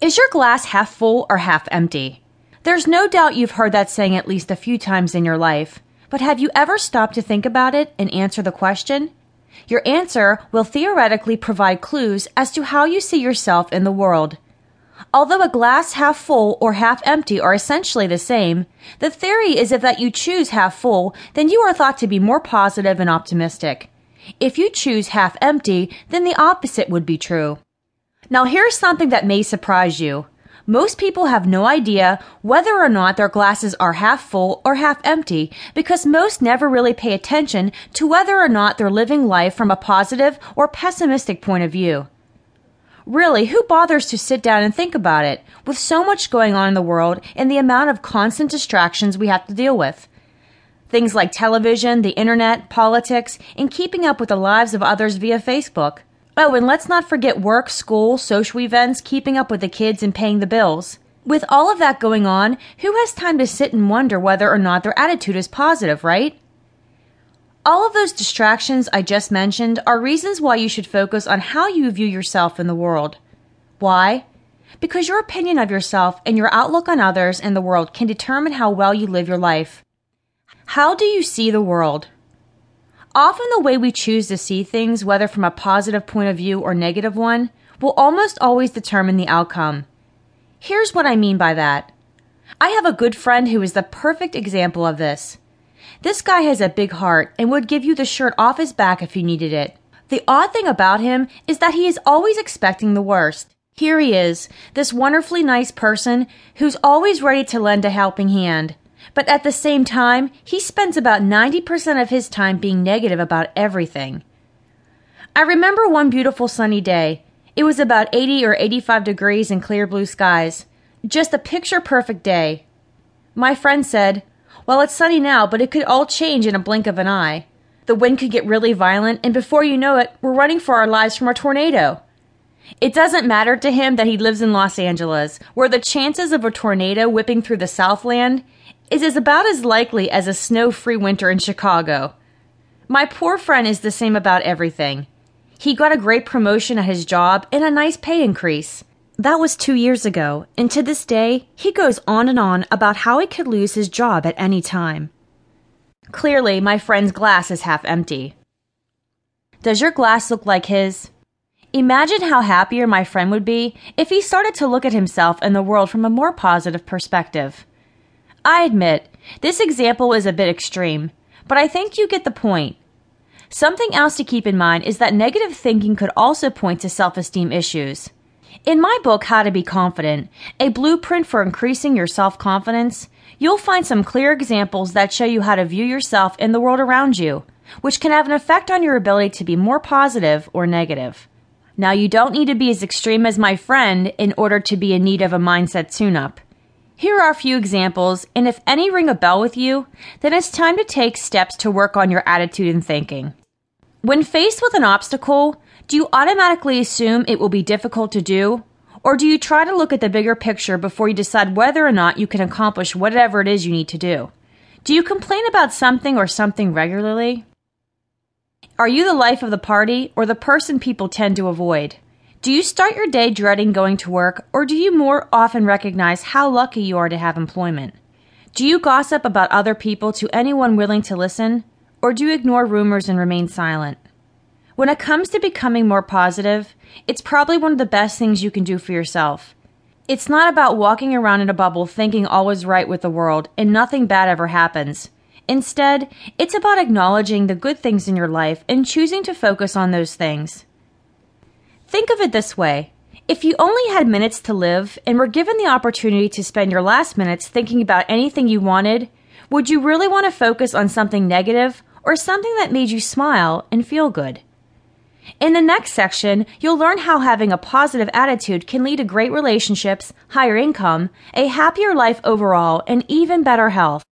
Is your glass half full or half empty? There's no doubt you've heard that saying at least a few times in your life, but have you ever stopped to think about it and answer the question? Your answer will theoretically provide clues as to how you see yourself in the world. Although a glass half full or half empty are essentially the same, the theory is if that you choose half full, then you are thought to be more positive and optimistic. If you choose half empty, then the opposite would be true. Now here's something that may surprise you. Most people have no idea whether or not their glasses are half full or half empty because most never really pay attention to whether or not they're living life from a positive or pessimistic point of view. Really, who bothers to sit down and think about it with so much going on in the world and the amount of constant distractions we have to deal with? Things like television, the internet, politics, and keeping up with the lives of others via Facebook. Oh, and let's not forget work, school, social events, keeping up with the kids, and paying the bills. With all of that going on, who has time to sit and wonder whether or not their attitude is positive, right? All of those distractions I just mentioned are reasons why you should focus on how you view yourself in the world. Why? Because your opinion of yourself and your outlook on others and the world can determine how well you live your life. How do you see the world? Often the way we choose to see things, whether from a positive point of view or negative one, will almost always determine the outcome. Here's what I mean by that. I have a good friend who is the perfect example of this. This guy has a big heart and would give you the shirt off his back if you needed it. The odd thing about him is that he is always expecting the worst. Here he is, this wonderfully nice person who's always ready to lend a helping hand. But at the same time, he spends about 90% of his time being negative about everything. I remember one beautiful sunny day. It was about 80 or 85 degrees and clear blue skies. Just a picture perfect day. My friend said, Well, it's sunny now, but it could all change in a blink of an eye. The wind could get really violent, and before you know it, we're running for our lives from a tornado. It doesn't matter to him that he lives in Los Angeles, where the chances of a tornado whipping through the Southland is as about as likely as a snow free winter in Chicago. My poor friend is the same about everything. He got a great promotion at his job and a nice pay increase. That was two years ago, and to this day, he goes on and on about how he could lose his job at any time. Clearly, my friend's glass is half empty. Does your glass look like his? Imagine how happier my friend would be if he started to look at himself and the world from a more positive perspective. I admit, this example is a bit extreme, but I think you get the point. Something else to keep in mind is that negative thinking could also point to self esteem issues. In my book, How to Be Confident, a blueprint for increasing your self confidence, you'll find some clear examples that show you how to view yourself and the world around you, which can have an effect on your ability to be more positive or negative. Now, you don't need to be as extreme as my friend in order to be in need of a mindset tune up. Here are a few examples, and if any ring a bell with you, then it's time to take steps to work on your attitude and thinking. When faced with an obstacle, do you automatically assume it will be difficult to do? Or do you try to look at the bigger picture before you decide whether or not you can accomplish whatever it is you need to do? Do you complain about something or something regularly? Are you the life of the party or the person people tend to avoid? Do you start your day dreading going to work, or do you more often recognize how lucky you are to have employment? Do you gossip about other people to anyone willing to listen, or do you ignore rumors and remain silent? When it comes to becoming more positive, it's probably one of the best things you can do for yourself. It's not about walking around in a bubble thinking all is right with the world and nothing bad ever happens. Instead, it's about acknowledging the good things in your life and choosing to focus on those things. Think of it this way. If you only had minutes to live and were given the opportunity to spend your last minutes thinking about anything you wanted, would you really want to focus on something negative or something that made you smile and feel good? In the next section, you'll learn how having a positive attitude can lead to great relationships, higher income, a happier life overall, and even better health.